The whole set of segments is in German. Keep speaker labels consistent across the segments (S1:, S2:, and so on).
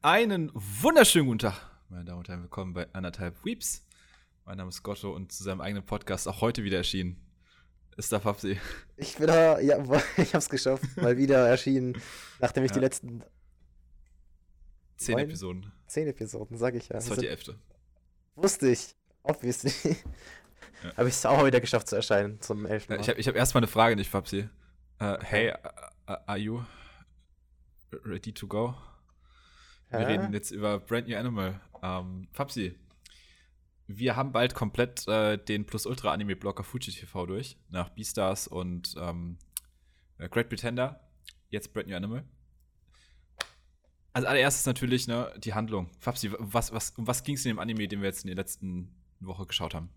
S1: Einen wunderschönen guten Tag, meine Damen und Herren. Willkommen bei anderthalb Weeps. Mein Name ist Gotto und zu seinem eigenen Podcast auch heute wieder erschienen. Ist da Fabsi.
S2: Ich bin da, ja, ich hab's geschafft. Mal wieder erschienen, nachdem ich ja. die letzten
S1: zehn neun, Episoden.
S2: Zehn Episoden, sag ich ja.
S1: Das war die elfte.
S2: Wusste ich, obviously. Ja. Aber ich es auch wieder geschafft zu erscheinen zum elften
S1: Mal. Ich habe ich hab erstmal eine Frage nicht, Fabsi. Uh, hey, uh, are you ready to go? Wir reden jetzt über Brand New Animal. Ähm, Fabsi, wir haben bald komplett äh, den Plus Ultra Anime Blocker Fuji TV durch. Nach Beastars und ähm, äh, Great Pretender. Jetzt Brand New Animal. Also allererstes natürlich ne, die Handlung. Fabsi, was, was, um was ging es in dem Anime, den wir jetzt in der letzten Woche geschaut haben?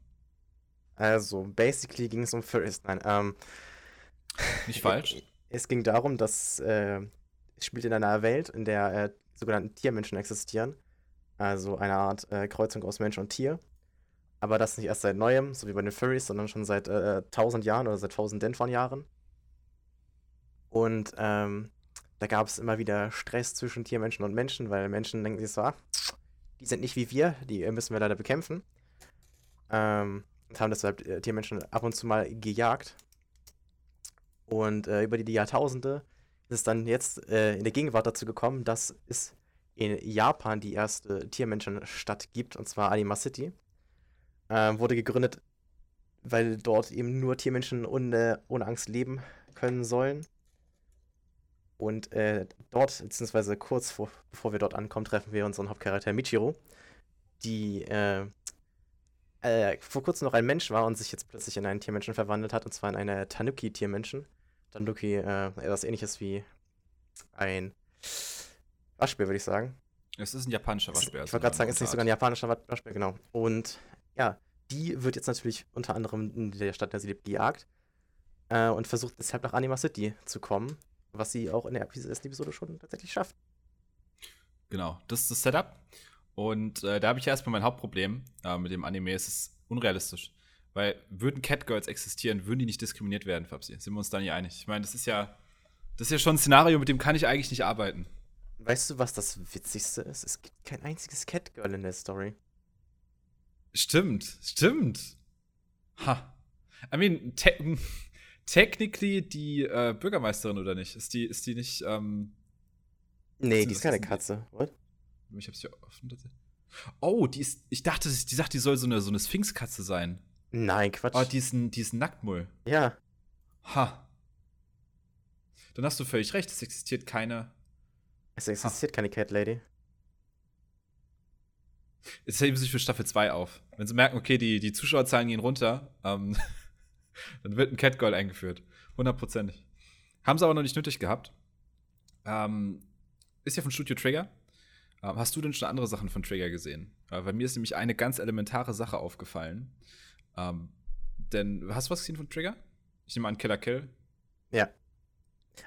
S2: Also, basically ging es um Furries. Nein, ähm.
S1: Nicht falsch.
S2: Es ging darum, dass äh, es spielt in einer Welt, in der äh, sogenannten Tiermenschen existieren. Also eine Art äh, Kreuzung aus Mensch und Tier. Aber das nicht erst seit neuem, so wie bei den Furries, sondern schon seit äh, tausend Jahren oder seit tausenden von Jahren. Und ähm, da gab es immer wieder Stress zwischen Tiermenschen und Menschen, weil Menschen denken sich so, ah, die sind nicht wie wir, die müssen wir leider bekämpfen. Ähm, und haben deshalb äh, Tiermenschen ab und zu mal gejagt. Und äh, über die Jahrtausende ist dann jetzt äh, in der Gegenwart dazu gekommen, dass es in Japan die erste Tiermenschenstadt gibt, und zwar Anima City. Äh, wurde gegründet, weil dort eben nur Tiermenschen ohne, ohne Angst leben können sollen. Und äh, dort, beziehungsweise kurz vor, bevor wir dort ankommen, treffen wir unseren Hauptcharakter Michiro, die äh, äh, vor kurzem noch ein Mensch war und sich jetzt plötzlich in einen Tiermenschen verwandelt hat, und zwar in eine Tanuki-Tiermenschen. Tanuki, äh, etwas ähnliches wie ein Waschbär, würde ich sagen.
S1: Es ist ein japanischer Waschbär.
S2: Ich wollte gerade sagen, es ist nicht sogar ein japanischer Waschbär, genau. Und ja, die wird jetzt natürlich unter anderem in der Stadt, in der sie lebt, gejagt. Äh, und versucht deshalb nach Anima City zu kommen, was sie auch in der ersten Episode schon tatsächlich schafft.
S1: Genau, das ist das Setup. Und äh, da habe ich erstmal mein Hauptproblem äh, mit dem Anime. Es ist unrealistisch. Weil würden Catgirls existieren, würden die nicht diskriminiert werden, Fabsi. Sind wir uns da nicht einig? Ich meine, das ist ja, das ist ja schon ein Szenario, mit dem kann ich eigentlich nicht arbeiten.
S2: Weißt du, was das Witzigste ist? Es gibt kein einziges Catgirl in der Story.
S1: Stimmt, stimmt. Ha. I mean, te technically die äh, Bürgermeisterin oder nicht? Ist die, ist die nicht, ähm.
S2: Nee, die ist keine Katze. What?
S1: Ich hab's hier offen. Oh, die ist. Ich dachte, die sagt, die soll so eine, so eine Sphinxkatze sein.
S2: Nein, Quatsch.
S1: Oh, die ist ein, die ist ein Nacktmull.
S2: Ja.
S1: Ha. Dann hast du völlig recht, es existiert keine.
S2: Es existiert ha. keine Cat Lady.
S1: Jetzt heben sie sich für Staffel 2 auf. Wenn sie merken, okay, die, die Zuschauerzahlen gehen runter, ähm, dann wird ein Catgirl eingeführt. Hundertprozentig. Haben sie aber noch nicht nötig gehabt. Ähm, ist ja von Studio Trigger. Ähm, hast du denn schon andere Sachen von Trigger gesehen? Äh, bei mir ist nämlich eine ganz elementare Sache aufgefallen. Ähm, denn, hast du was gesehen von Trigger? Ich nehme an Killer Kill.
S2: Ja.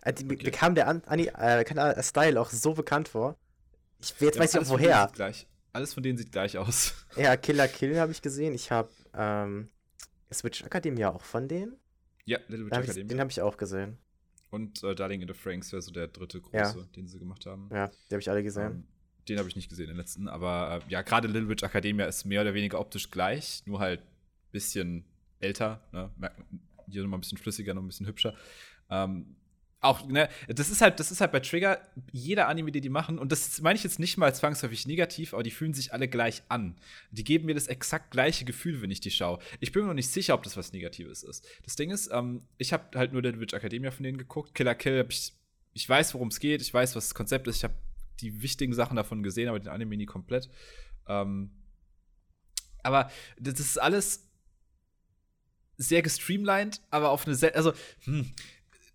S2: Also, okay. Mir kam der An Ani äh, Style auch so bekannt vor. Ich jetzt ja, weiß ich auch woher.
S1: Gleich. Alles von denen sieht gleich aus.
S2: Ja, Killer Kill habe ich gesehen. Ich habe ähm, Switch Academia auch von denen.
S1: Ja, Little Witch
S2: Academia. Den habe ich auch gesehen.
S1: Und äh, Darling in the Franks wäre so der dritte große, ja. den sie gemacht haben.
S2: Ja, den habe ich alle gesehen. Ähm,
S1: den habe ich nicht gesehen, den letzten. Aber äh, ja, gerade Little Witch Academia ist mehr oder weniger optisch gleich, nur halt bisschen älter. Ne? Hier nochmal ein bisschen flüssiger, noch ein bisschen hübscher. Ähm, auch, ne, das ist halt, das ist halt bei Trigger, jeder Anime, die die machen, und das meine ich jetzt nicht mal zwangsläufig negativ, aber die fühlen sich alle gleich an. Die geben mir das exakt gleiche Gefühl, wenn ich die schaue. Ich bin mir noch nicht sicher, ob das was Negatives ist. Das Ding ist, ähm, ich habe halt nur Little Witch Academia von denen geguckt. Killer Kill, ich, ich weiß, worum es geht, ich weiß, was das Konzept ist, ich habe die wichtigen Sachen davon gesehen, aber den Anime nie komplett. Ähm, aber das ist alles sehr gestreamlined, aber auf eine sehr, also, hm,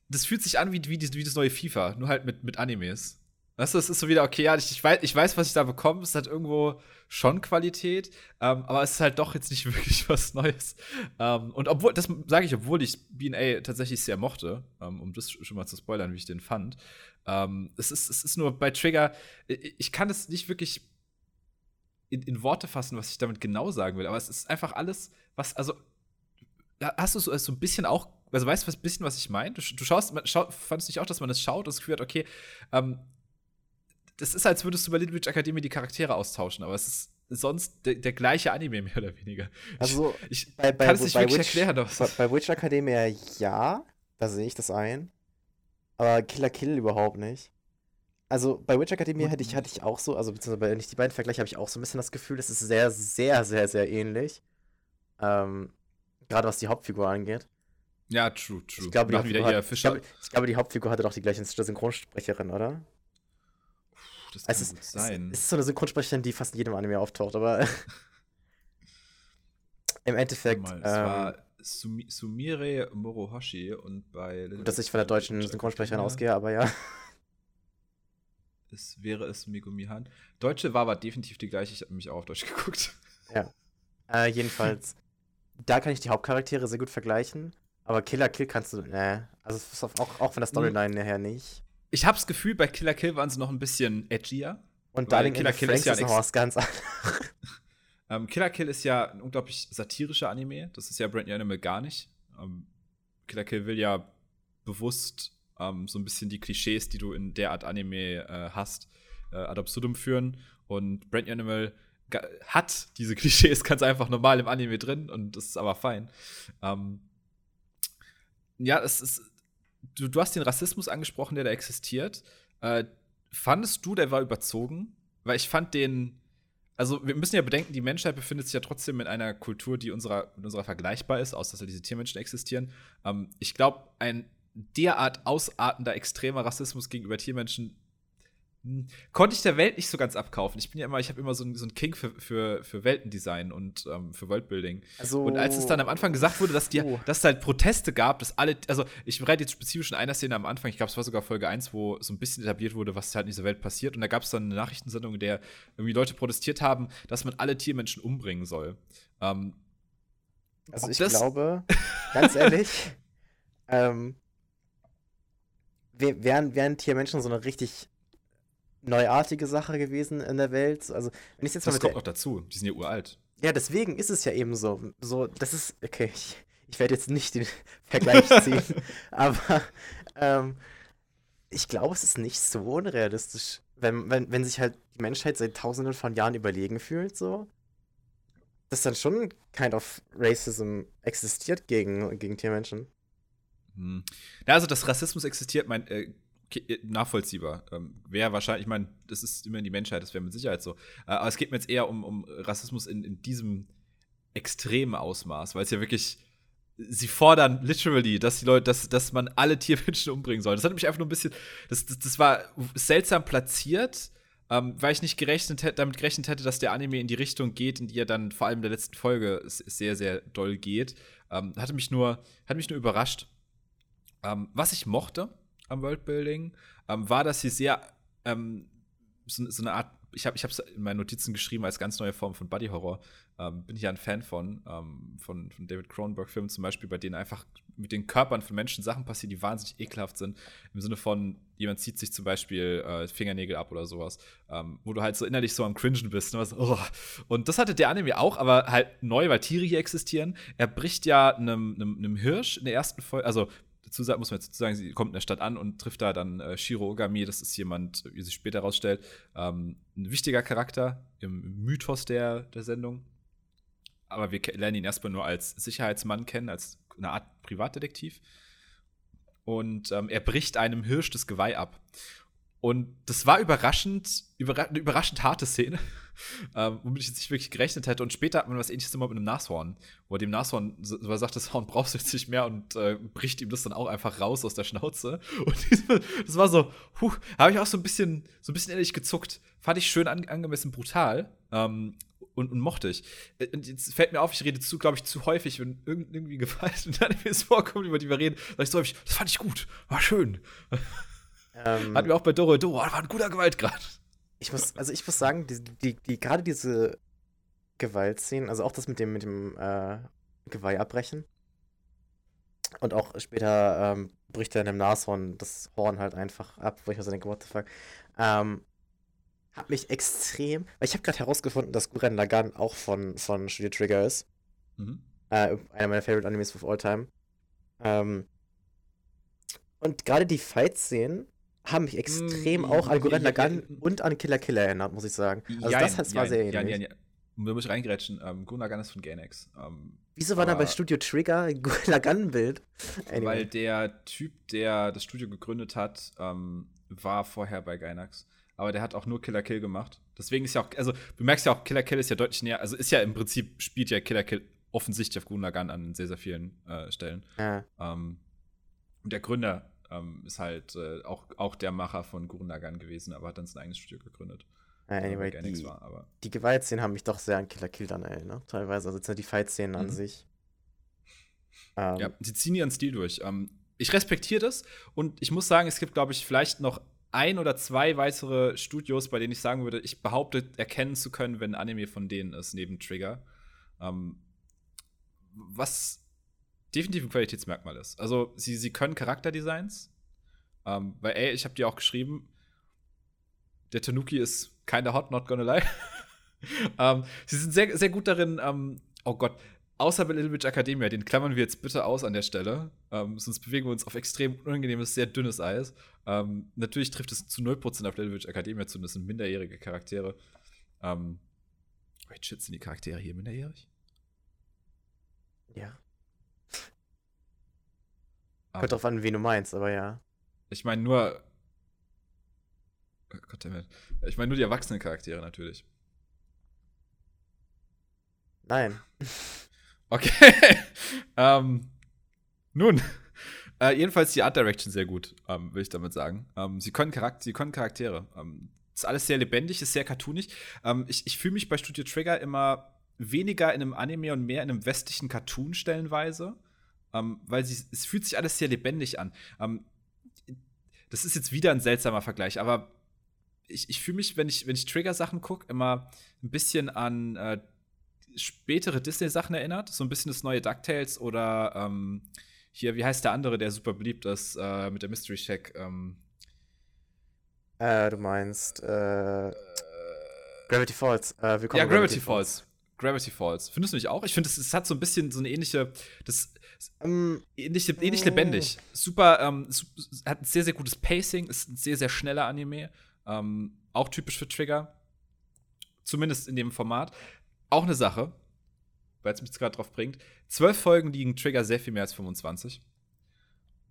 S1: das fühlt sich an wie, wie, wie das neue FIFA, nur halt mit, mit Animes. Weißt du, es ist so wieder, okay, ja, ich, ich, weiß, ich weiß, was ich da bekomme. Es hat irgendwo schon Qualität, ähm, aber es ist halt doch jetzt nicht wirklich was Neues. Ähm, und obwohl, das sage ich, obwohl ich BA tatsächlich sehr mochte, ähm, um das schon mal zu spoilern, wie ich den fand. Ähm, es, ist, es ist nur bei Trigger, ich, ich kann es nicht wirklich in, in, Worte fassen, was ich damit genau sagen will, aber es ist einfach alles, was, also, hast du so, so ein bisschen auch also weißt du ein bisschen, was ich meine? Du, du, schaust, schau, fandest nicht auch, dass man das schaut und das Gefühl hat, okay, ähm, das ist, als würdest du bei Little Witch Academy die Charaktere austauschen, aber es ist sonst der, der gleiche Anime, mehr oder weniger.
S2: Also,
S1: ich
S2: bei, bei,
S1: kann es nicht
S2: bei
S1: wirklich
S2: Witch,
S1: erklären.
S2: Bei, bei Witch Academia ja, da sehe ich das ein. Aber Killer Kill überhaupt nicht. Also bei Witch Academia
S1: Gut.
S2: hätte ich, hatte ich auch so, also beziehungsweise wenn ich die beiden vergleiche, habe ich auch so ein bisschen das Gefühl, es ist sehr, sehr, sehr, sehr ähnlich. Ähm, gerade was die Hauptfigur angeht.
S1: Ja, true, true.
S2: Ich glaube, die Hauptfigur hat, ich, glaube, ich glaube, die Hauptfigur hatte doch die gleiche Synchronsprecherin, oder?
S1: das
S2: Es
S1: kann
S2: ist,
S1: gut
S2: es,
S1: sein.
S2: es ist so eine Synchronsprecherin, die fast in jedem Anime auftaucht, aber im Endeffekt,
S1: Mal,
S2: ähm,
S1: es war Sumi Sumire Morohoshi und bei Little
S2: gut, dass ich von der deutschen Synchronsprecherin ausgehe, aber ja.
S1: Es wäre es Megumi Han. Deutsche war aber definitiv die gleiche. Ich habe mich auch auf Deutsch geguckt.
S2: Äh, jedenfalls, da kann ich die Hauptcharaktere sehr gut vergleichen. Aber Killer Kill kannst du, ne. Also auch, auch von der Storyline her nicht.
S1: Ich habe das Gefühl, bei Killer Kill waren sie noch ein bisschen edgier.
S2: Und Darling in
S1: Killer Kill ist ja
S2: ist noch was ganz anderes.
S1: Ähm, Killer Kill ist ja ein unglaublich satirischer Anime. Das ist ja Brand New Animal gar nicht. Ähm, Killer Kill will ja bewusst ähm, so ein bisschen die Klischees, die du in der Art Anime äh, hast, äh, ad absurdum führen. Und Brand New Animal hat diese Klischees ganz einfach normal im Anime drin und das ist aber fein. Ähm, ja, es ist. Du, du hast den Rassismus angesprochen, der da existiert. Äh, fandest du, der war überzogen? Weil ich fand den. Also, wir müssen ja bedenken, die Menschheit befindet sich ja trotzdem in einer Kultur, die unserer, mit unserer vergleichbar ist, außer dass ja diese Tiermenschen existieren. Ähm, ich glaube, ein derart ausartender, extremer Rassismus gegenüber Tiermenschen konnte ich der Welt nicht so ganz abkaufen. Ich bin ja immer, ich habe immer so einen so einen King für, für, für Weltendesign und ähm, für Worldbuilding.
S2: Also,
S1: Und als es dann am Anfang gesagt wurde, dass, die,
S2: Oh.
S1: dass es halt Proteste gab, dass alle, also ich bereite jetzt spezifisch in einer Szene am Anfang, ich glaube, es war sogar Folge 1, wo so ein bisschen etabliert wurde, was halt in dieser Welt passiert. Und da gab es dann eine Nachrichtensendung, in der irgendwie Leute protestiert haben, dass man alle Tiermenschen umbringen soll. Ähm,
S2: Also ich glaube, ganz ehrlich, ähm, wär- wären, wären Tiermenschen so eine richtig neuartige Sache gewesen in der Welt. Also, wenn ich jetzt mal
S1: das kommt noch dazu. Die sind ja uralt.
S2: Ja, deswegen ist es ja eben so. So, das ist, okay, ich, ich werde jetzt nicht den Vergleich ziehen, aber ähm, ich glaube, es ist nicht so unrealistisch, wenn, wenn, wenn sich halt die Menschheit seit tausenden von Jahren überlegen fühlt, so, dass dann schon kind of Racism existiert gegen, gegen Tiermenschen.
S1: Hm. Ja, also, dass Rassismus existiert, mein, äh, äh, nachvollziehbar. Ähm, wäre wahrscheinlich, ich meine, das ist immer die Menschheit, das wäre mit Sicherheit so. Äh, aber es geht mir jetzt eher um, um Rassismus in, in diesem extremen Ausmaß, weil es ja wirklich. Sie fordern literally, dass die Leute, dass, dass man alle Tiermenschen umbringen soll. Das hat mich einfach nur ein bisschen. Das, das, das war seltsam platziert, ähm, weil ich nicht gerechnet hätte, damit gerechnet hätte, dass der Anime in die Richtung geht, in die er dann vor allem in der letzten Folge sehr, sehr doll geht. Ähm, hatte mich nur, hat mich nur überrascht. Ähm, was ich mochte am Worldbuilding, ähm, war, dass sie sehr ähm, so, so eine Art, ich habe es in meinen Notizen geschrieben als ganz neue Form von Buddy Horror. Ähm, bin ich ja ein Fan von, ähm, von, von David Cronenberg-Filmen zum Beispiel, bei denen einfach mit den Körpern von Menschen Sachen passieren, die wahnsinnig ekelhaft sind. Im Sinne von, jemand zieht sich zum Beispiel äh, Fingernägel ab oder sowas, ähm, wo du halt so innerlich so am Cringen bist. Ne? Was, oh. Und das hatte der Anime auch, aber halt neu, weil Tiere hier existieren. Er bricht ja einem, einem, einem Hirsch in der ersten Folge, also dazu sagen, muss man dazu sagen, sie kommt in der Stadt an und trifft da dann äh, Shiro Ogami. Das ist jemand, wie sich später herausstellt, ähm, ein wichtiger Charakter im Mythos der, der Sendung. Aber wir lernen ihn erstmal nur als Sicherheitsmann kennen, als eine Art Privatdetektiv. Und ähm, er bricht einem Hirsch das Geweih ab. Und das war überraschend, überra eine überraschend harte Szene, ähm, womit ich jetzt nicht wirklich gerechnet hätte. Und später hat man was ähnliches immer mit einem Nashorn, wo er dem Nashorn so, sagt, das Horn brauchst du jetzt nicht mehr und äh, bricht ihm das dann auch einfach raus aus der Schnauze. Und das war so, huh, habe ich auch so ein bisschen, so ein bisschen ehrlich gezuckt. Fand ich schön an, angemessen brutal. Ähm, und, und mochte ich. Äh, Und jetzt fällt mir auf, ich rede zu, glaube ich, zu häufig, wenn irgend, irgendwie Gewalt in Animes vorkommt, über die wir reden, sage ich so häufig, das fand ich gut, war schön.
S2: Ähm,
S1: Hatten wir auch bei Doro Doro, war ein guter Gewaltgrad.
S2: Ich muss, also ich muss sagen, die, die, die gerade diese Gewaltszenen, also auch das mit dem, mit dem äh, Geweih abbrechen. Und auch später ähm, bricht er in dem Nashorn das Horn halt einfach ab, wo ich mir so denke, what the fuck. Ähm, hat mich extrem, weil ich habe gerade herausgefunden, dass Guren Lagann auch von, von Studio Trigger ist.
S1: Mhm.
S2: Äh, einer meiner Favorite Animes of all time. Ähm, und gerade die Fight-Szenen haben mich extrem auch an Gurren Lagann und an Killer Killer erinnert, muss ich sagen. Also
S1: Jein,
S2: das hat war
S1: jein,
S2: sehr ähnlich.
S1: jein, jein. Da muss ich reingrätschen. Ähm, Gurren Lagann ist von Gainax. Ähm,
S2: Wieso war da bei Studio Trigger ein Gurren Lagann-Bild?
S1: Weil der Typ, der das Studio gegründet hat, ähm, war vorher bei Gainax. Aber der hat auch nur Killer Kill gemacht. Deswegen ist ja auch, also du merkst ja auch, Killer Kill ist ja deutlich näher, also ist ja im Prinzip, spielt ja Killer Kill offensichtlich auf Gurren Lagann an sehr, sehr vielen äh, Stellen.
S2: Ja.
S1: Ähm, und der Gründer ähm, ist halt äh, auch, auch der Macher von Gurren Lagann gewesen, aber hat dann sein eigenes Studio gegründet. Äh,
S2: anyway, die,
S1: war, aber
S2: die Gewaltszenen haben mich doch sehr an Killer Kill dann erinnert. Teilweise, also die Fight-Szenen an
S1: Mhm.
S2: sich. Ähm,
S1: Ja, sie ziehen ihren Stil durch. Ähm, ich respektiere das und ich muss sagen, es gibt, glaube ich, vielleicht noch ein oder zwei weitere Studios, bei denen ich sagen würde, ich behaupte, erkennen zu können, wenn ein Anime von denen ist, neben Trigger. Ähm, was definitiv ein Qualitätsmerkmal ist. Also, sie, sie können Charakterdesigns, ähm, weil, ey, ich habe dir auch geschrieben, der Tanuki ist kinda hot, not gonna lie. ähm, sie sind sehr, sehr gut darin, ähm, oh Gott, außer bei Little Witch Academia, den klammern wir jetzt bitte aus an der Stelle, ähm, sonst bewegen wir uns auf extrem unangenehmes, sehr dünnes Eis. Ähm, natürlich trifft es zu 0% auf Little Witch Academia zu, das sind minderjährige Charaktere. Ähm, wait, shit, sind die Charaktere hier minderjährig?
S2: ja.
S1: Ah,
S2: Kommt drauf an, wen du meinst, aber ja.
S1: ich meine nur. Oh Gott, damit. Ich meine nur die erwachsenen Charaktere natürlich.
S2: Nein.
S1: Okay. ähm, nun. Äh, jedenfalls die Art Direction sehr gut, ähm, will ich damit sagen. Ähm, sie, können Charakter sie können Charaktere. Ähm, ist alles sehr lebendig, ist sehr cartoonig. Ähm, ich ich fühle mich bei Studio Trigger immer weniger in einem Anime und mehr in einem westlichen Cartoon stellenweise. Ähm, weil sie, es fühlt sich alles sehr lebendig an. Ähm, das ist jetzt wieder ein seltsamer Vergleich, aber ich, ich fühle mich, wenn ich, wenn ich Trigger-Sachen gucke, immer ein bisschen an äh, spätere Disney-Sachen erinnert. So ein bisschen das neue DuckTales oder ähm, hier, wie heißt der andere, der super beliebt ist äh, mit der Mystery Shack? Ähm,
S2: Äh, du meinst, äh, Gravity Falls. Äh,
S1: ja,
S2: in
S1: Gravity Falls. Gravity Falls. Findest du nicht auch? Ich finde, es, es hat so ein bisschen so eine ähnliche, das
S2: Ähm,
S1: ähnlich, ähnlich
S2: Mm.
S1: lebendig. Super, ähm, hat ein sehr, sehr gutes Pacing, ist ein sehr, sehr schneller Anime. Ähm, auch typisch für Trigger. Zumindest in dem Format. Auch eine Sache, weil es mich gerade drauf bringt. Zwölf Folgen liegen Trigger sehr viel mehr als 25.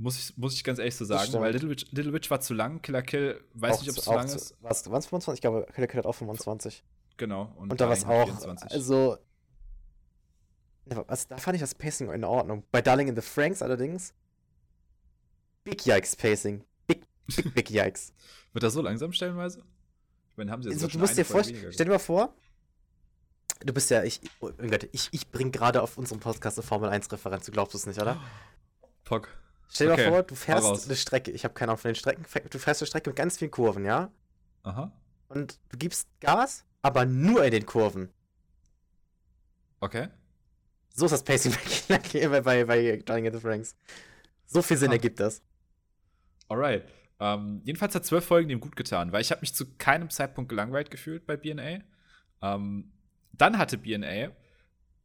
S1: Muss ich, muss ich ganz ehrlich so sagen, weil Little Witch, Little Witch war zu lang, Killer Kill, weiß
S2: auch
S1: nicht, ob es
S2: zu-
S1: lang
S2: zu-
S1: ist.
S2: Was, waren es 25? Ich glaube, Killer Kill hat auch 25.
S1: Genau.
S2: Und, da war es auch.
S1: hat 24.
S2: Also. Was, da fand ich das Pacing in Ordnung. Bei Darling in the Franks allerdings. Big Yikes Pacing. Big, big, big Yikes.
S1: Wird das so langsam stellenweise? Ich meine, haben sie jetzt
S2: Also,
S1: auch
S2: du musst dir vorstellen, stell dir mal vor, du bist ja, ich, oh Gott, ich, ich bring gerade auf unserem Podcast eine Formel 1 Referenz, du glaubst es nicht, oder?
S1: Pock.
S2: Stell dir
S1: Okay,
S2: mal vor, du fährst eine Strecke, ich habe keine Ahnung von den Strecken, du fährst eine Strecke mit ganz vielen Kurven, ja?
S1: Aha.
S2: Und du gibst Gas, aber nur in den Kurven.
S1: Okay.
S2: So ist das Pacing bei, bei, bei, Darling in the Franks. So viel Sinn
S1: Ah.
S2: ergibt das.
S1: Alright. Ähm, jedenfalls hat zwölf Folgen dem gut getan, weil ich habe mich zu keinem Zeitpunkt gelangweilt gefühlt bei BNA. Ähm, dann hatte BNA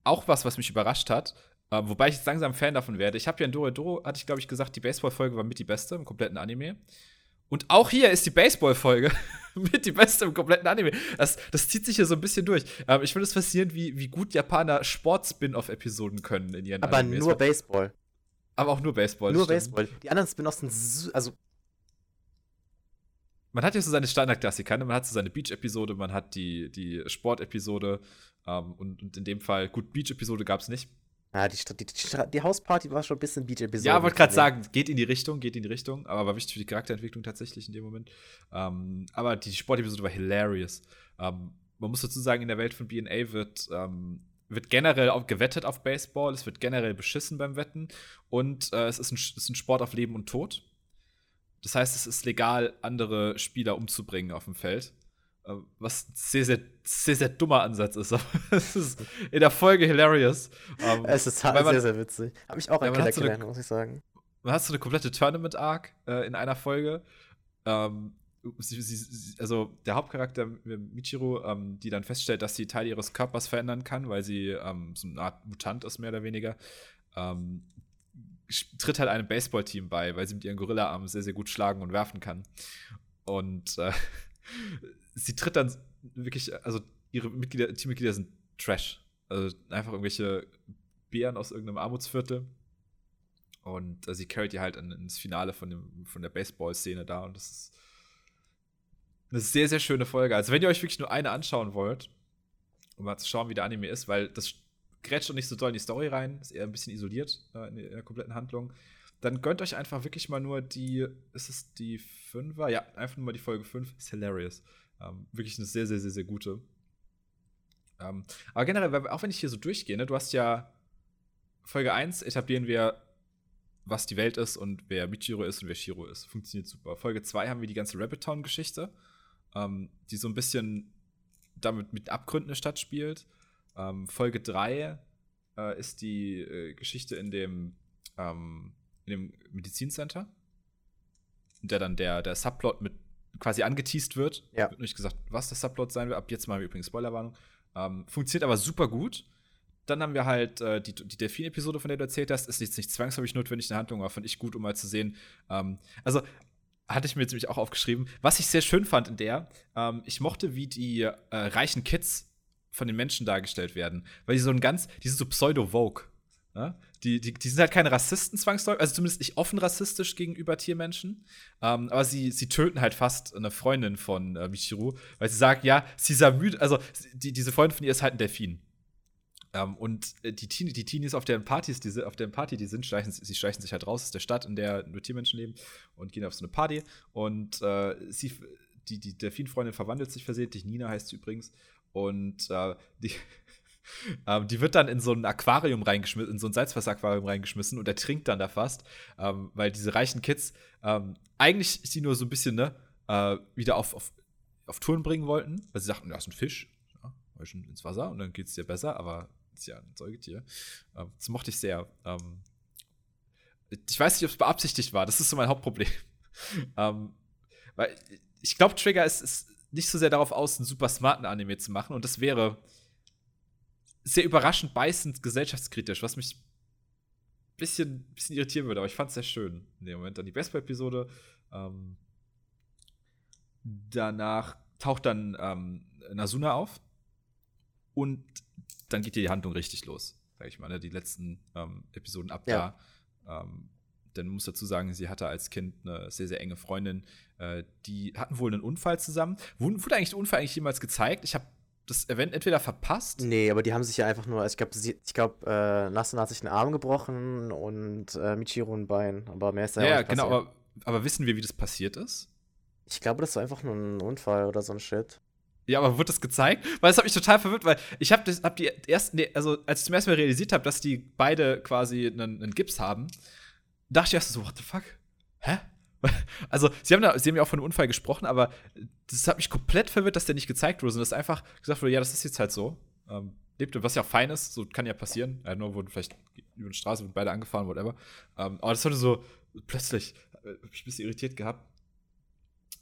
S1: auch was, was mich überrascht hat, äh, wobei ich jetzt langsam Fan davon werde. Ich habe ja in Doro, hatte ich glaube ich gesagt, die Baseball-Folge war mit die beste im kompletten Anime. Und auch hier ist die Baseball-Folge mit die beste im kompletten Anime. Das, das zieht sich hier so ein bisschen durch. Ähm, ich finde es faszinierend, wie, wie gut Japaner Sport-Spin-Off-Episoden können in ihren
S2: Aber
S1: Animes.
S2: nur Baseball.
S1: Aber auch nur Baseball.
S2: Nur. Baseball. Die anderen Spin-offs sind so, also
S1: man hat ja so seine Standardklassiker, ne? man hat so seine Beach-Episode, man hat die, die Sport-Episode ähm, und, und in dem Fall, gut, Beach-Episode gab es nicht.
S2: Ja, die, Sta- die, die, Sta- die Hausparty war schon ein bisschen Beat-Episode.
S1: ja, wollte gerade sagen, geht in die Richtung, geht in die Richtung, aber war wichtig für die Charakterentwicklung tatsächlich in dem Moment. Ähm, aber die Sport-Episode war hilarious. Ähm, man muss dazu sagen, in der Welt von BNA wird, ähm, wird generell auch gewettet auf Baseball, es wird generell beschissen beim Wetten und äh, es, ist ein, es ist ein Sport auf Leben und Tod. Das heißt, es ist legal, andere Spieler umzubringen auf dem Feld. Was ein sehr, sehr, sehr, sehr dummer Ansatz ist. Aber es ist in der Folge hilarious. Ähm,
S2: Es ist halt
S1: man-
S2: sehr, sehr witzig. Hab ich auch
S1: Ja, hat so eine-
S2: muss ich sagen.
S1: man hat so eine komplette Tournament-Arc äh, in einer Folge. Ähm, sie, sie, sie, also der Hauptcharakter äh, Michiru, ähm, die dann feststellt, dass sie Teile ihres Körpers verändern kann, weil sie ähm, so eine Art Mutant ist, mehr oder weniger. Ähm, tritt halt einem Baseballteam bei, weil sie mit ihren Gorilla-Armen sehr, sehr gut schlagen und werfen kann. Und äh, sie tritt dann wirklich, also ihre Mitglieder, Teammitglieder sind Trash. Also einfach irgendwelche Bären aus irgendeinem Armutsviertel. Und äh, sie carryt die halt in, ins Finale von, dem, von der Baseball-Szene da. Und das ist eine sehr, sehr schöne Folge. Also, wenn ihr euch wirklich nur eine anschauen wollt, um mal zu schauen, wie der Anime ist, weil das grätscht doch nicht so doll in die Story rein, ist eher ein bisschen isoliert äh, in, der, in, der, kompletten Handlung. Dann gönnt euch einfach wirklich mal nur die, ist es die Fünfer? Ja, einfach nur mal die Folge 5. Ist hilarious. Ähm, wirklich eine sehr, sehr, sehr, sehr gute. Ähm, aber generell, auch wenn ich hier so durchgehe, ne, du hast ja Folge 1 etablieren wir, was die Welt ist und wer Michiro ist und wer Shiro ist. Funktioniert super. Folge 2 haben wir die ganze Rabbit Town-Geschichte, ähm, die so ein bisschen damit mit Abgründen eine Stadt spielt. Ähm, Folge 3 äh, ist die äh, Geschichte in dem, ähm, in dem Medizincenter, in der dann der, der Subplot mit quasi angeteased wird.
S2: Ja.
S1: Wird nicht gesagt, was der Subplot sein wird. Ab jetzt mal übrigens Spoilerwarnung. Ähm, funktioniert aber super gut. Dann haben wir halt äh, die, die Delfin-Episode, von der du erzählt hast. Ist jetzt nicht zwangsläufig notwendig eine Handlung, aber fand ich gut, um mal zu sehen. Ähm, also, hatte ich mir jetzt nämlich auch aufgeschrieben. Was ich sehr schön fand in der, ähm, ich mochte, wie die äh, reichen Kids von den Menschen dargestellt werden. Weil die so ein ganz, die sind so pseudo-Vogue. Ne? Die, die, die sind halt keine Rassisten zwangsläufig, also zumindest nicht offen rassistisch gegenüber Tiermenschen. Ähm, aber sie, sie töten halt fast eine Freundin von äh, Michiru, weil sie sagt, ja, sie sah müde, also die, diese Freundin von ihr ist halt ein Delfin. Ähm, und äh, die, Teenie, die Teenies auf deren Partys, die, auf deren Party, die sind, schleichen, sie schleichen sich halt raus aus der Stadt, in der nur Tiermenschen leben und gehen auf so eine Party. Und äh, sie, die, die Delfinfreundin verwandelt sich versehentlich, Nina heißt sie übrigens. Und äh, die, ähm, die wird dann in so ein Aquarium reingeschmissen, in so ein Salzwasseraquarium reingeschmissen und ertrinkt dann da fast, ähm, weil diese reichen Kids ähm, eigentlich sie nur so ein bisschen ne, äh, wieder auf, auf, auf Touren bringen wollten, weil sie sagten, da ist ein Fisch, ja, ins Wasser und dann geht es dir besser, aber ist ja ein Säugetier. Ähm, das mochte ich sehr. Ähm, ich weiß nicht, ob es beabsichtigt war, das ist so mein Hauptproblem. Ähm, weil ich glaube, Trigger ist, ist nicht so sehr darauf aus, einen super smarten Anime zu machen und das wäre sehr überraschend beißend gesellschaftskritisch, was mich ein bisschen, bisschen irritieren würde, aber ich fand es sehr schön in dem Moment. Dann die Baseball-Episode. Ähm, danach taucht dann ähm, Nasuna auf und dann geht hier die Handlung richtig los, sag ich mal, ne? die letzten ähm, Episoden ab ja. da. Ähm, denn man muss dazu sagen, sie hatte als Kind eine sehr, sehr enge Freundin. Äh, die hatten wohl einen Unfall zusammen. Wurde, wurde eigentlich der Unfall eigentlich jemals gezeigt? Ich habe das Event entweder verpasst.
S2: Nee, aber die haben sich ja einfach nur, ich glaube, ich glaub, äh, Nassan hat sich einen Arm gebrochen und äh, Michiro ein Bein, aber mehr ist
S1: ja, ja genau, aber, aber wissen wir, wie das passiert ist?
S2: Ich glaube, das war einfach nur ein Unfall oder so ein Shit.
S1: Ja, aber wird das gezeigt? Weil das hat mich total verwirrt, weil ich habe hab die ersten, also als ich zum ersten Mal realisiert habe, dass die beide quasi einen, einen Gips haben, dachte ich erst so, what the fuck? Hä? Also, sie haben, da, sie haben ja auch von einem Unfall gesprochen, aber das hat mich komplett verwirrt, dass der nicht gezeigt wurde, sondern dass einfach gesagt wurde, ja, das ist jetzt halt so. Ähm, lebte, was ja auch fein ist, so kann ja passieren. Ja, nur wurden vielleicht über die Straße beide angefahren, whatever. Ähm, aber das wurde so plötzlich, äh, hab ich ein bisschen irritiert gehabt.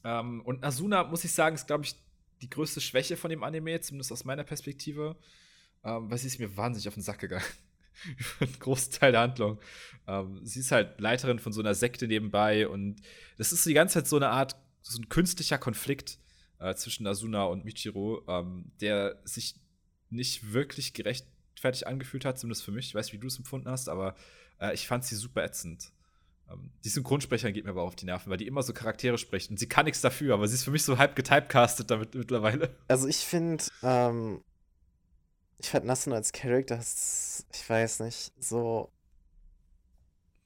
S1: Ähm, und Asuna, muss ich sagen, ist, glaube ich, die größte Schwäche von dem Anime, zumindest aus meiner Perspektive. Ähm, weil sie ist mir wahnsinnig auf den Sack gegangen. einen großen Teil der Handlung. Ähm, sie ist halt Leiterin von so einer Sekte nebenbei und das ist die ganze Zeit so eine Art, so ein künstlicher Konflikt äh, zwischen Asuna und Michiro, ähm, der sich nicht wirklich gerechtfertigt angefühlt hat, zumindest für mich. Ich weiß, wie du es empfunden hast, aber äh, ich fand sie super ätzend. Ähm, die Synchronsprecherin geht mir aber auf die Nerven, weil die immer so Charaktere spricht und sie kann nichts dafür, aber sie ist für mich so halb getypecastet damit mittlerweile.
S2: Also ich finde, ähm, ich fand Nassun als Charakter, ich weiß nicht, so.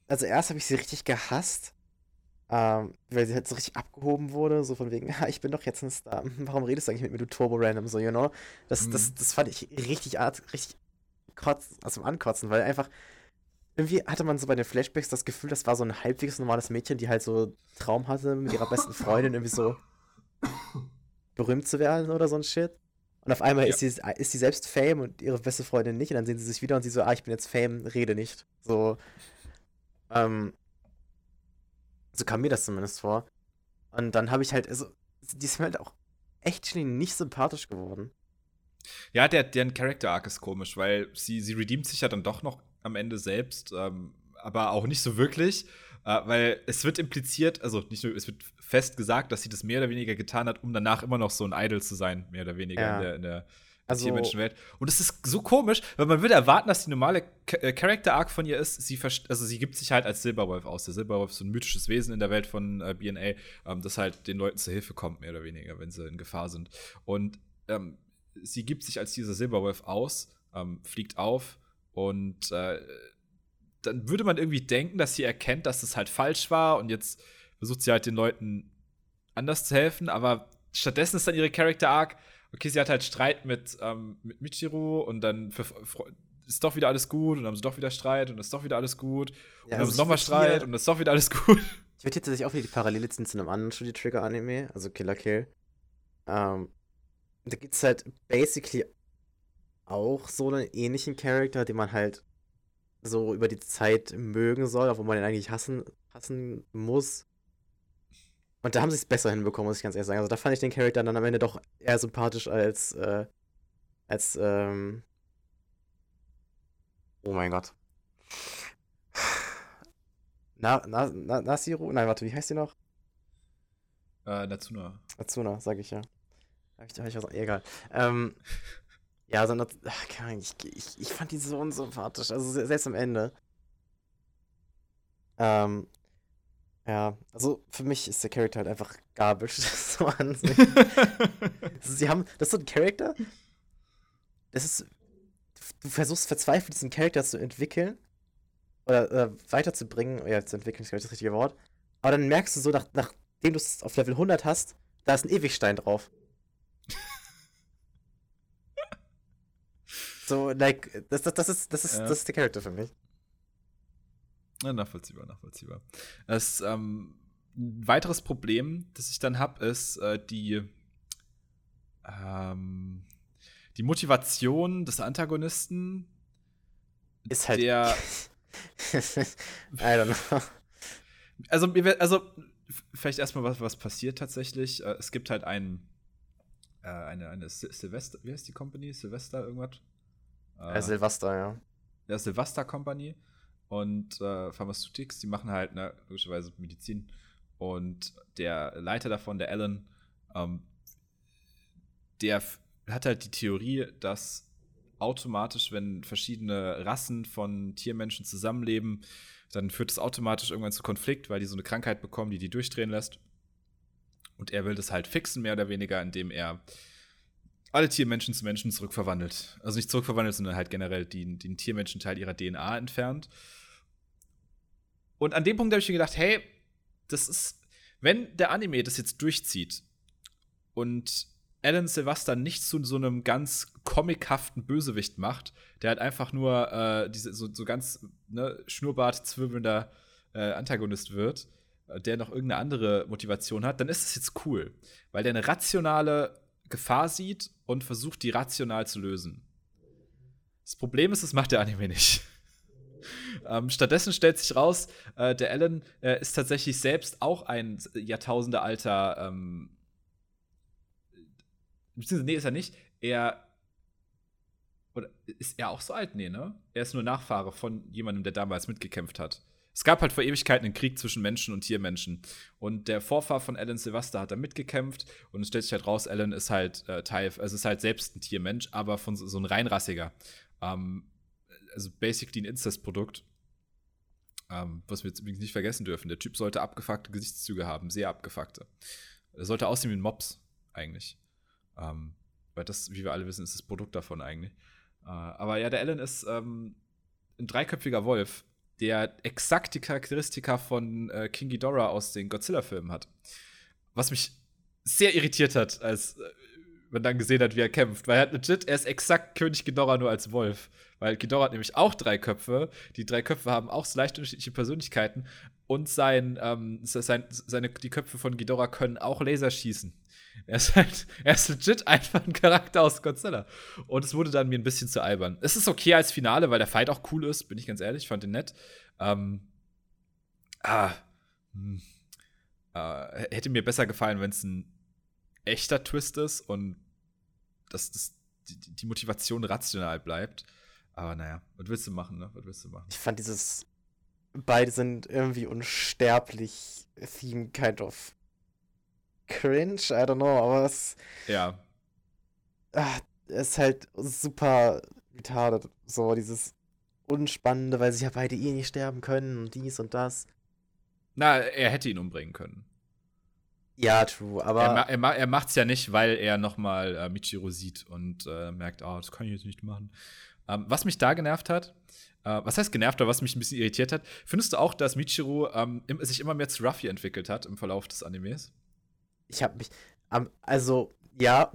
S2: Also erst habe ich sie richtig gehasst, ähm, weil sie halt so richtig abgehoben wurde, so von wegen, ja, ich bin doch jetzt ein Star. Warum redest du eigentlich mit mir, du Turbo Random, so, you know? Das, mhm. das, das fand ich richtig art, richtig kotz, also ankotzen, weil einfach irgendwie hatte man so bei den Flashbacks das Gefühl, das war so ein halbwegs normales Mädchen, die halt so Traum hatte, mit ihrer besten Freundin irgendwie so berühmt zu werden oder so ein Shit. Und auf einmal ja. ist, sie, ist sie selbst Fame und ihre beste Freundin nicht. Und dann sehen sie sich wieder und sie so, ah, ich bin jetzt Fame, rede nicht. So, ähm, so kam mir das zumindest vor. Und dann habe ich halt, also, die ist mir halt auch echt nicht sympathisch geworden.
S1: Ja, der, deren Character Arc ist komisch, weil sie, sie redeemt sich ja dann doch noch am Ende selbst. Ähm, aber auch nicht so wirklich, äh, weil es wird impliziert, also nicht nur, es wird fest gesagt, dass sie das mehr oder weniger getan hat, um danach immer noch so ein Idol zu sein, mehr oder weniger
S2: Ja.
S1: in der, in der
S2: Also-
S1: Tiermenschenwelt. Und es ist so komisch, weil man würde erwarten, dass die normale äh, Character-Arc von ihr ist, sie also sie gibt sich halt als Silberwolf aus. Der Silberwolf ist so ein mythisches Wesen in der Welt von äh, BNA, ähm, das halt den Leuten zur Hilfe kommt, mehr oder weniger, wenn sie in Gefahr sind. Und ähm, sie gibt sich als dieser Silberwolf aus, ähm, fliegt auf und äh, dann würde man irgendwie denken, dass sie erkennt, dass es halt falsch war und jetzt versucht sie halt den Leuten anders zu helfen, aber stattdessen ist dann ihre Character Arc, okay, sie hat halt Streit mit, ähm, mit Michiru und dann ver- fre- ist doch wieder alles gut und dann haben sie doch wieder Streit und ist doch wieder alles gut und dann haben sie nochmal Streit und ist doch wieder alles gut.
S2: Ich würde jetzt tatsächlich auch wieder die Parallele ziehen zu einem anderen Studio Trigger Anime, also Killer Kill. Ähm, da gibt es halt basically auch so einen ähnlichen Charakter, den man halt so über die Zeit mögen soll, obwohl man ihn eigentlich hassen, hassen muss. Und da haben sie es besser hinbekommen, muss ich ganz ehrlich sagen. Also da fand ich den Charakter dann am Ende doch eher sympathisch als, äh, als, ähm, oh mein Gott. Na, na, na, Nasiru? Nein, warte, wie heißt die noch?
S1: äh, Natsuna.
S2: Azuna, sag ich ja. Hab ich, hab ich was, egal. Ähm, ja, so eine, ach, keine Ahnung, ich, ich, ich fand die so unsympathisch, also se- selbst am Ende. Ähm, ja, also für mich ist der Charakter halt einfach garbage, so an sich. Sie haben, das ist so ein Charakter, das ist, du versuchst verzweifelt diesen Charakter zu entwickeln oder, oder weiterzubringen, ja, zu entwickeln ist glaube ich das richtige Wort, aber dann merkst du so, nach, nachdem du es auf Level 100 hast, da ist ein Ewigstein drauf. so, like, das, das, das, ist, das, ist,
S1: Ja.
S2: das ist der Charakter für mich.
S1: Ja, nachvollziehbar, nachvollziehbar. Das, ähm, ein weiteres Problem, das ich dann habe, ist äh, die, ähm, die Motivation des Antagonisten.
S2: Ist halt.
S1: Der,
S2: I don't know.
S1: also, also vielleicht erstmal, was, was passiert tatsächlich. Äh, es gibt halt einen, äh, eine, eine Sil- Silvester, wie heißt die Company? Silvester irgendwas?
S2: Äh, Silvester, ja.
S1: der Silvester Company und äh, Pharmaceutics, die machen halt ne, logischerweise Medizin. Und der Leiter davon, der Alan, ähm, der hat halt die Theorie, dass automatisch, wenn verschiedene Rassen von Tiermenschen zusammenleben, dann führt es automatisch irgendwann zu Konflikt, weil die so eine Krankheit bekommen, die die durchdrehen lässt. Und er will das halt fixen, mehr oder weniger, indem er alle Tiermenschen zu Menschen zurückverwandelt. Also nicht zurückverwandelt, sondern halt generell den, den Tiermenschenteil ihrer DNA entfernt. Und an dem Punkt habe ich mir gedacht, hey, das ist, wenn der Anime das jetzt durchzieht und Alan Sylvester nicht zu so einem ganz comichaften Bösewicht macht, der halt einfach nur äh, diese, so, so ganz ne, Schnurrbart zwirbelnder äh, Antagonist wird, äh, der noch irgendeine andere Motivation hat, dann ist es jetzt cool, weil der eine rationale Gefahr sieht und versucht, die rational zu lösen. Das Problem ist, das macht der Anime nicht. ähm, stattdessen stellt sich raus, äh, der Alan äh, ist tatsächlich selbst auch ein Jahrtausende-alter, ähm, nee, ist er nicht. Er, oder ist er auch so alt? Nee, ne? Er ist nur Nachfahre von jemandem, der damals mitgekämpft hat. Es gab halt vor Ewigkeiten einen Krieg zwischen Menschen und Tiermenschen. Und der Vorfahr von Alan Sylvester hat da mitgekämpft. Und es stellt sich halt raus, Alan ist halt äh, Teil, also ist halt selbst ein Tiermensch, aber von so, so ein reinrassiger. Ähm, also basically ein Incest-Produkt. Ähm, was wir jetzt übrigens nicht vergessen dürfen. Der Typ sollte abgefuckte Gesichtszüge haben, sehr abgefuckte. Er sollte aussehen wie ein Mops, eigentlich. Ähm, weil das, wie wir alle wissen, ist das Produkt davon eigentlich. Äh, aber ja, der Alan ist ähm, ein dreiköpfiger Wolf, der exakt die Charakteristika von äh, King Ghidorah aus den Godzilla-Filmen hat. Was mich sehr irritiert hat, als äh, man dann gesehen hat, wie er kämpft. Weil er hat legit, er ist exakt König Ghidorah nur als Wolf. Weil Ghidorah hat nämlich auch drei Köpfe. Die drei Köpfe haben auch so leicht unterschiedliche Persönlichkeiten. Und sein, ähm, sein, seine, die Köpfe von Ghidorah können auch Laser schießen. Er ist halt, er ist legit einfach ein Charakter aus Godzilla. Und es wurde dann mir ein bisschen zu albern. Es ist okay als Finale, weil der Fight auch cool ist, bin ich ganz ehrlich, ich fand den nett. Ähm, ah, hm, äh, hätte mir besser gefallen, wenn es ein echter Twist ist und dass das, die, die Motivation rational bleibt. Aber naja, was willst du machen, ne? Was willst du machen?
S2: Ich fand dieses beide sind irgendwie unsterblich Theme kind of cringe, I don't know, aber es
S1: Ja.
S2: es ist halt super retarded, so dieses Unspannende, weil sie ja beide eh nicht sterben können und dies und das.
S1: Na, er hätte ihn umbringen können.
S2: Ja, true,
S1: Er,
S2: aber
S1: ma er, ma er macht's ja nicht, weil er nochmal äh, Michiro sieht und äh, merkt, ah, das kann ich jetzt nicht machen. Ähm, was mich da genervt hat, äh, was heißt genervt, aber was mich ein bisschen irritiert hat, findest du auch, dass Michiro ähm, sich immer mehr zu Ruffy entwickelt hat im Verlauf des Animes?
S2: Ich habe mich am also ja,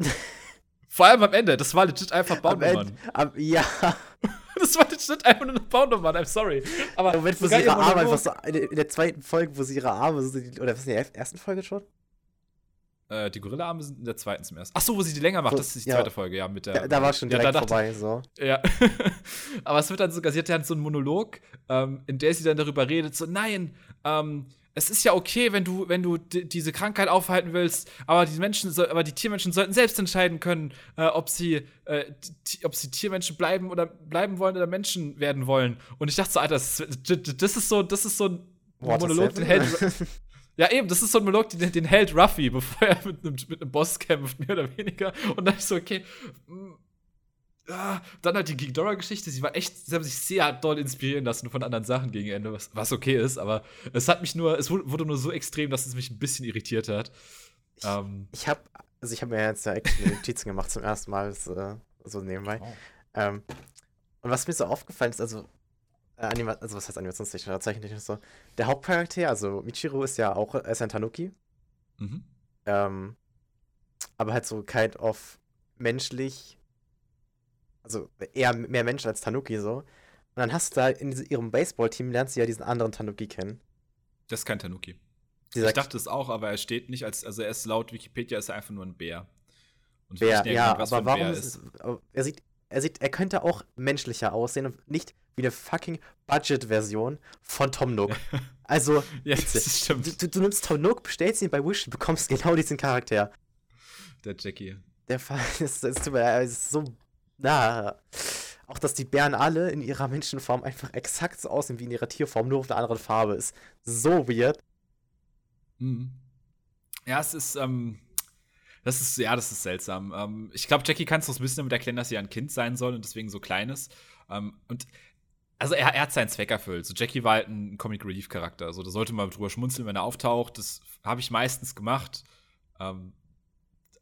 S1: Vor allem am Ende, das war legit einfach
S2: am. Ende, am, ja,
S1: Das war legit einfach nur ein Boundermann, I'm sorry. Aber
S2: Moment, wo sie ihre
S1: ihr
S2: Arme einfach so, in der- zweiten Folge, wo sie ihre Arme so, oder was in der ersten Folge schon?
S1: Äh, die Gorilla-Arme sind in der zweiten zum ersten. Ach so, wo sie die länger macht,
S2: Wo-
S1: das ist die
S2: ja.
S1: zweite Folge, ja, mit der.
S2: Da, da war schon
S1: ja,
S2: direkt
S1: da dachte-
S2: vorbei, so.
S1: Ja. Aber es wird dann sogar, sie hat dann so einen Monolog, ähm, in der sie dann darüber redet, so, nein, ähm, es ist ja okay, wenn du, wenn du di- diese Krankheit aufhalten willst, aber die Menschen, aber die Tiermenschen sollten selbst entscheiden können, äh, ob sie, äh, ob sie Tiermenschen bleiben oder bleiben wollen oder Menschen werden wollen. Und ich dachte so, Alter, das, ist- das ist so, das ist so ein
S2: Water
S1: Monolog, den hält, ja, eben, das ist so ein Monolog, den, den hält Ruffy, bevor er mit einem, mit einem Boss kämpft, mehr oder weniger. Und dann ich so, okay. Ah, dann halt die Ghidorah-Geschichte, sie war echt, sie haben sich sehr doll inspirieren lassen von anderen Sachen gegen Ende, was, was okay ist, aber es hat mich nur, es wurde, nur so extrem, dass es mich ein bisschen irritiert hat.
S2: Ich,
S1: Ähm,
S2: ich habe also ich habe mir jetzt ja Notizen gemacht zum ersten Mal, das, äh, so nebenbei.
S1: oh.
S2: Ähm, und was mir so aufgefallen ist, also, äh, Anima also was heißt animationstechnisch oder zeichentechnisch so, der Hauptcharakter, also Michiro ist ja auch, er ist ein Tanuki,
S1: Mhm.
S2: ähm, aber halt so kind of menschlich, also eher mehr Mensch als Tanuki so. Und dann hast du da in ihrem Baseballteam lernst du ja diesen anderen Tanuki kennen.
S1: Das ist kein Tanuki.
S2: Dieser
S1: ich dachte es auch, aber er steht nicht als, also er ist laut Wikipedia, ist er einfach nur ein Bär. Und
S2: Bär,
S1: nicht,
S2: ja,
S1: was
S2: aber warum
S1: Bär
S2: ist es, aber er sieht, er sieht, er könnte auch menschlicher aussehen und nicht wie eine fucking Budget-Version von Tom Nook. Also,
S1: Ja, das stimmt.
S2: du, du, du nimmst Tom Nook, bestellst ihn bei Wish, und bekommst genau diesen Charakter.
S1: Der Jackie.
S2: Der Fall ist, ist, ist so, na, auch dass die Bären alle in ihrer Menschenform einfach exakt so aussehen wie in ihrer Tierform, nur auf einer anderen Farbe, ist so weird.
S1: Mhm. Ja, es ist, ähm, das ist, ja, das ist seltsam. Ähm, ich glaube, Jackie kann es so ein bisschen damit erklären, dass sie ein Kind sein soll und deswegen so klein ist. Ähm, und also er, er hat seinen Zweck erfüllt. So Jackie war halt ein Comic Relief Charakter. So da sollte man drüber schmunzeln, wenn er auftaucht. Das habe ich meistens gemacht. Ähm,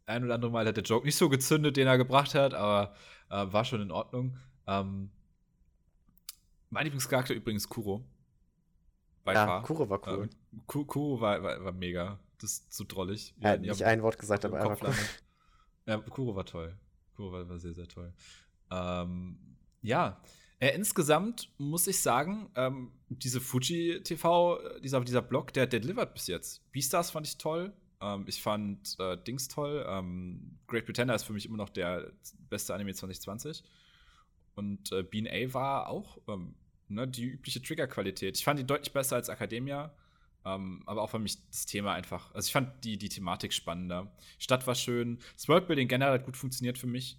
S1: ein oder andere Mal hat der Joke nicht so gezündet, den er gebracht hat, aber äh, war schon in Ordnung. Ähm, mein Lieblingscharakter übrigens Kuro. By
S2: Ja,
S1: far.
S2: Kuro war cool.
S1: Ähm, Ku- Kuro war, war, war mega. Das ist so drollig.
S2: er hat nicht ein Wort gesagt, aber er
S1: Kopf
S2: cool.
S1: Ja, Kuro war toll. Kuro war, war sehr, sehr toll. Ähm, ja, äh, insgesamt muss ich sagen, ähm, diese Fuji TV, äh, dieser, dieser Blog, der, der delivert bis jetzt. Beastars fand ich toll. Ähm, ich fand äh, Dings toll. Ähm, Great Pretender ist für mich immer noch der beste Anime 2020. Und äh, Bean A war auch ähm, ne, die übliche Triggerqualität. Ich fand die deutlich besser als Academia. Ähm, aber auch weil mich das Thema einfach, also ich fand die, die Thematik spannender. Stadt war schön. Das Worldbuilding generell hat gut funktioniert für mich.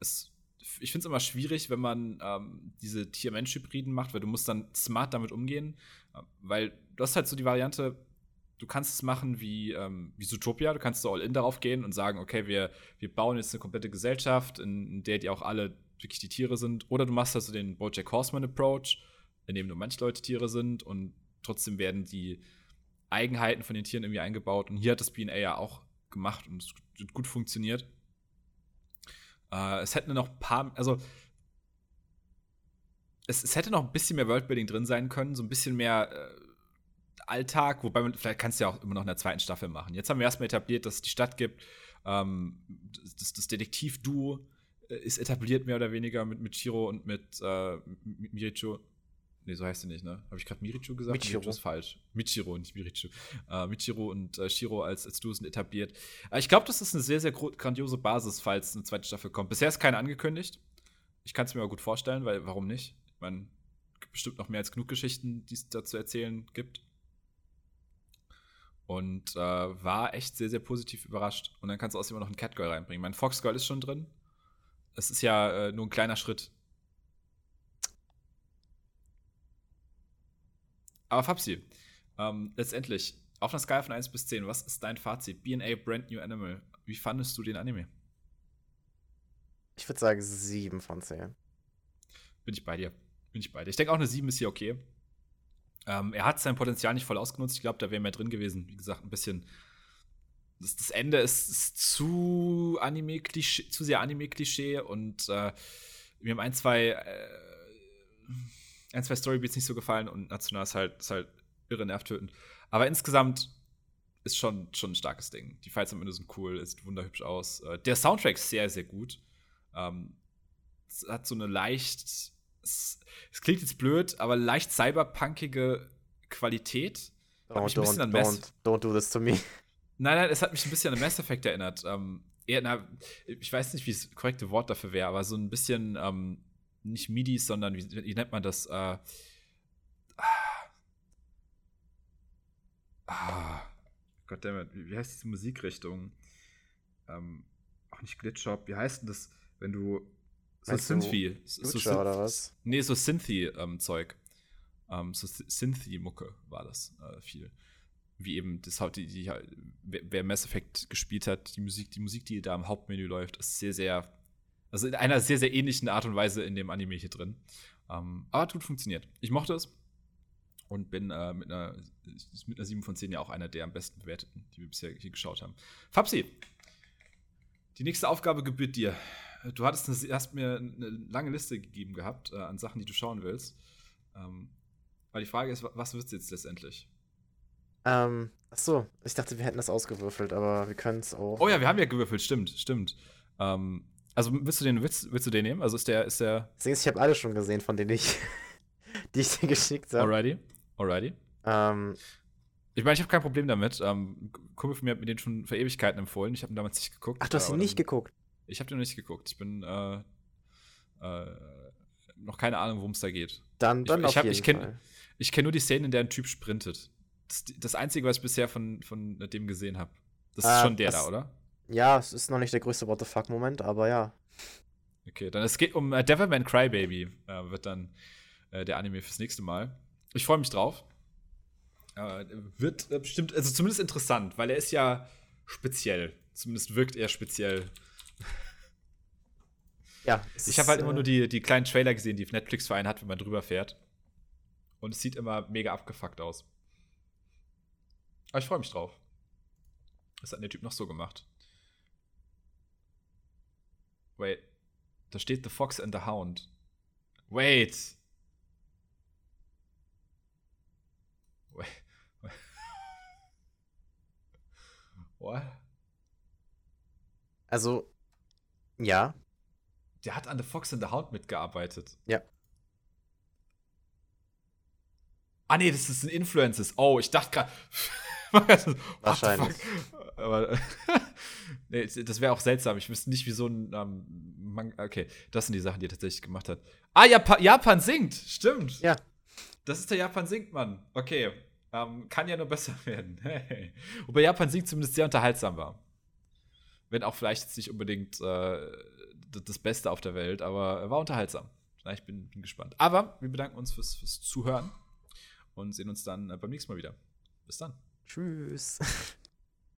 S1: Es, ich finde es immer schwierig, wenn man ähm, diese Tier-Mensch-Hybriden macht, weil du musst dann smart damit umgehen. Äh, weil du hast halt so die Variante, du kannst es machen wie, ähm, wie Zootopia, du kannst so all in darauf gehen und sagen, okay, wir, wir bauen jetzt eine komplette Gesellschaft, in, in der die auch alle wirklich die Tiere sind. Oder du machst also den Bojack Horseman-Approach, in dem nur manche Leute Tiere sind und trotzdem werden die Eigenheiten von den Tieren irgendwie eingebaut. Und hier hat das BNA ja auch gemacht und es hat gut funktioniert. Äh, es hätten noch ein paar, also es, es hätte noch ein bisschen mehr Worldbuilding drin sein können, so ein bisschen mehr äh, Alltag, wobei man, vielleicht kannst du ja auch immer noch in der zweiten Staffel machen. Jetzt haben wir erstmal etabliert, dass es die Stadt gibt. Ähm, das, das Detektiv-Duo äh, ist etabliert, mehr oder weniger, mit, mit Shiro und mit, äh, mit Miricho. Nee, so heißt sie nicht, ne? Habe ich gerade Mirichu gesagt?
S2: Michiro.
S1: Mirichu ist falsch. Michiro, nicht Mirichu. Äh, Michiro und äh, Shiro als, als Duo sind etabliert. Äh, ich glaube, das ist eine sehr, sehr grandiose Basis, falls eine zweite Staffel kommt. Bisher ist keine angekündigt. Ich kann es mir aber gut vorstellen, weil warum nicht? Ich meine, es gibt bestimmt noch mehr als genug Geschichten, die es da zu erzählen gibt. Und äh, war echt sehr, sehr positiv überrascht. Und dann kannst du außerdem noch einen Catgirl reinbringen. Mein Foxgirl ist schon drin. Es ist ja äh, nur ein kleiner Schritt. Aber Fabsi, ähm, letztendlich, auf einer Skala von 1 bis 10, was ist dein Fazit? BA Brand New Animal. Wie fandest du den Anime?
S2: Ich würde sagen 7 von 10.
S1: Bin ich bei dir. Bin ich bei dir. Ich denke auch eine 7 ist hier okay. Ähm, er hat sein Potenzial nicht voll ausgenutzt. Ich glaube, da wäre mehr drin gewesen. Wie gesagt, ein bisschen. Das, das Ende ist, ist zu Anime-Klischee, zu sehr Anime-Klischee und äh, mir haben ein, zwei, äh, ein, zwei Storybeats nicht so gefallen und National ist halt, ist halt irre nervtötend. Aber insgesamt ist schon, schon ein starkes Ding. Die Fights am Ende sind cool, ist wunderhübsch aus. Äh, der Soundtrack ist sehr, sehr gut. Ähm, hat so eine leicht es, es, klingt jetzt blöd, aber leicht cyberpunkige Qualität.
S2: Don't, don't, don't, don't, do this to me.
S1: Nein, nein, es hat mich ein bisschen an Mass Effect erinnert. Ähm, eher, na, ich weiß nicht, wie das korrekte Wort dafür wäre, aber so ein bisschen ähm, nicht MIDIs, sondern wie, wie nennt man das? Äh, ah, Goddammit, wie, heißt diese Musikrichtung? Ähm, auch nicht Glitchshop, wie heißt denn das, wenn du so Synthy. So, so, oder was? Nee, so Synthy-Zeug. Ähm, ähm, so Synthy-Mucke war das äh, viel. Wie eben das die, die, wer Mass Effect gespielt hat, die Musik, die Musik, die da im Hauptmenü läuft, ist sehr, sehr, also in einer sehr, sehr ähnlichen Art und Weise in dem Anime hier drin. Ähm, aber hat gut funktioniert. Ich mochte es und bin äh, mit, einer, mit einer 7 von 10 ja auch einer der am besten bewerteten, die wir bisher hier geschaut haben. Fabsi, die nächste Aufgabe gebührt dir du hattest eine, hast mir eine lange Liste gegeben gehabt äh, an Sachen, die du schauen willst. Ähm, weil die Frage ist, was wird es jetzt letztendlich?
S2: Ähm, ach so, ich dachte, wir hätten das ausgewürfelt, aber wir können es auch.
S1: Oh ja, wir haben ja gewürfelt, stimmt, stimmt. Ähm, also willst du den, willst, willst du den nehmen? Also ist der, ist der.
S2: Deswegen, ich habe alle schon gesehen, von denen ich, die ich dir geschickt habe.
S1: Alrighty, alrighty. Ähm, ich meine, ich habe kein Problem damit. Ähm, Kumpel von mir hat mir den schon für Ewigkeiten empfohlen. Ich habe ihn damals nicht geguckt.
S2: Ach, du hast ihn nicht geguckt?
S1: Ich habe den noch nicht geguckt. Ich bin äh, äh, noch keine Ahnung, worum es da geht.
S2: Dann, dann
S1: ich, ich, hab, ich kenne kenn nur die Szenen, in der ein Typ sprintet. Das, das Einzige, was ich bisher von, von dem gesehen habe. Das ist äh, schon der das, da, oder?
S2: Ja, es ist noch nicht der größte What the fuck-Moment, aber ja.
S1: Okay, dann es geht um äh, Devilman Crybaby, äh, wird dann äh, der Anime fürs nächste Mal. Ich freue mich drauf. Äh, wird äh, bestimmt, also zumindest interessant, weil er ist ja speziell. Zumindest wirkt er speziell.
S2: Ja.
S1: Ich habe halt immer nur äh, die, die kleinen Trailer gesehen, die Netflix für einen hat, wenn man drüber fährt. Und es sieht immer mega abgefuckt aus. Aber ich freue mich drauf. Was hat der Typ noch so gemacht? Wait. Da steht The Fox and the Hound. Wait. Wait. What?
S2: Also, ja.
S1: Der hat an The Fox and the Hound mitgearbeitet.
S2: Ja.
S1: Ah, nee, das ist ein Influences. Oh, ich dachte gerade.
S2: Wahrscheinlich.
S1: Aber nee, das wäre auch seltsam. Ich wüsste nicht, wie so ein. Ähm, okay, das sind die Sachen, die er tatsächlich gemacht hat. Ah, Japan, Japan singt. Stimmt.
S2: Ja.
S1: Das ist der Japan singt, Mann. Okay. Ähm, kann ja nur besser werden. Hey. Wobei Japan singt zumindest sehr unterhaltsam war. Wenn auch vielleicht jetzt nicht unbedingt äh, das Beste auf der Welt, aber war unterhaltsam. Ich bin, bin gespannt. Aber wir bedanken uns fürs, fürs Zuhören und sehen uns dann äh, beim nächsten Mal wieder. Bis dann.
S2: Tschüss.